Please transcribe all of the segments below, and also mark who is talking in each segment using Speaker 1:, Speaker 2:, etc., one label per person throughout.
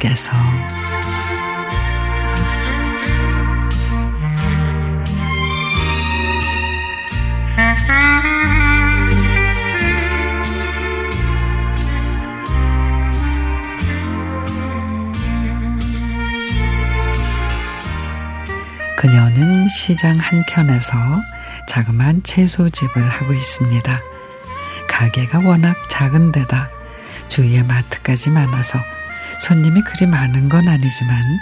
Speaker 1: 속에서 그녀는 시장 한켠에서 자그마한 채소집을 하고 있습니다. 가게가 워낙 작은 데다 주위에 마트까지 많아서 손님이 그리 많은 건 아니지만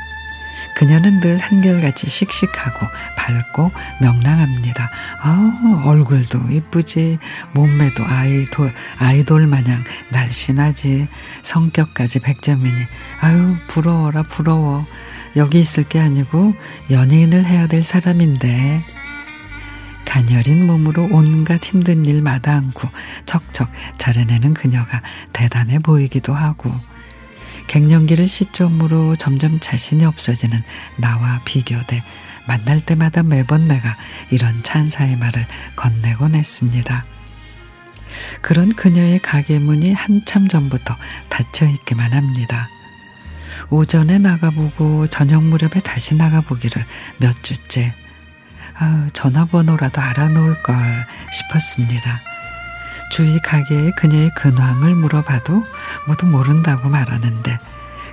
Speaker 1: 그녀는 늘 한결같이 씩씩하고 밝고 명랑합니다. 아, 얼굴도 이쁘지, 몸매도 아이돌, 아이돌 마냥 날씬하지, 성격까지 백점이니, 아유, 부러워라, 부러워. 여기 있을 게 아니고 연예인을 해야 될 사람인데 가녀린 몸으로 온갖 힘든 일 마다않고 척척 잘해내는 그녀가 대단해 보이기도 하고 갱년기를 시점으로 점점 자신이 없어지는 나와 비교돼 만날 때마다 매번 내가 이런 찬사의 말을 건네곤 했습니다. 그런 그녀의 가게 문이 한참 전부터 닫혀 있기만 합니다. 오전에 나가보고 저녁 무렵에 다시 나가보기를 몇 주째 아, 전화번호라도 알아놓을 걸 싶었습니다. 주위 가게에 그녀의 근황을 물어봐도 모두 모른다고 말하는데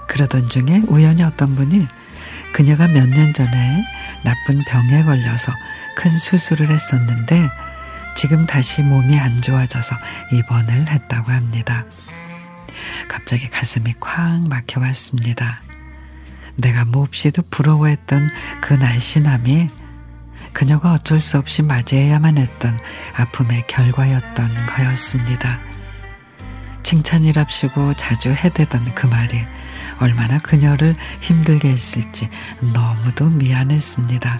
Speaker 1: 그러던 중에 우연히 어떤 분이 그녀가 몇 년 전에 나쁜 병에 걸려서 큰 수술을 했었는데 지금 다시 몸이 안 좋아져서 입원을 했다고 합니다. 갑자기 가슴이 콱 막혀왔습니다. 내가 몹시도 부러워했던 그 날씬함이 그녀가 어쩔 수 없이 맞이해야만 했던 아픔의 결과였던 거였습니다. 칭찬이랍시고 자주 해대던 그 말이 얼마나 그녀를 힘들게 했을지 너무도 미안했습니다.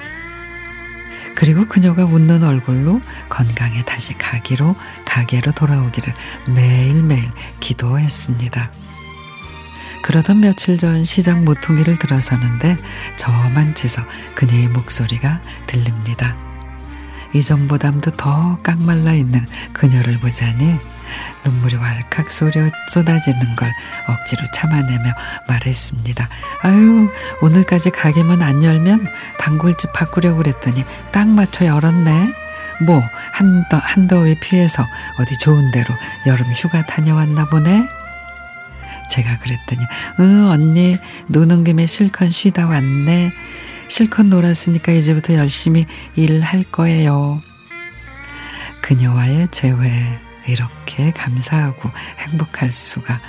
Speaker 1: 그리고 그녀가 웃는 얼굴로 건강에 다시 가기로 가게로 돌아오기를 매일매일 기도했습니다. 그러던 며칠 전 시장 모퉁이를 들어서는데 저만 치서 그녀의 목소리가 들립니다. 이전보담도 더 깡말라 있는 그녀를 보자니 눈물이 왈칵 쏟아, 쏟아지는 걸 억지로 참아내며 말했습니다. 아유, 오늘까지 가게문 안 열면 단골집 바꾸려고 그랬더니 딱 맞춰 열었네. 뭐, 한더, 한더위 피해서 어디 좋은 데로 여름 휴가 다녀왔나 보네? 제가 그랬더니, 응, 언니, 노는 김에 실컷 쉬다 왔네. 실컷 놀았으니까 이제부터 열심히 일할 거예요. 그녀와의 재회, 이렇게 감사하고 행복할 수가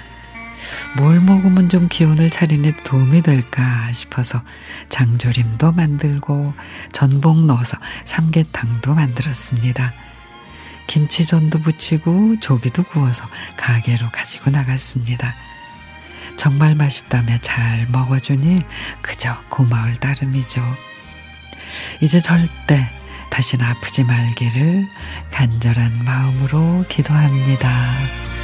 Speaker 1: 뭘 먹으면 좀 기운을 차리는 도움이 될까 싶어서 장조림도 만들고 전복 넣어서 삼계탕도 만들었습니다. 김치전도 부치고 조기도 구워서 가게로 가지고 나갔습니다. 정말 맛있다며 잘 먹어주니 그저 고마울 따름이죠. 이제 절대 다시는 아프지 말기를 간절한 마음으로 기도합니다.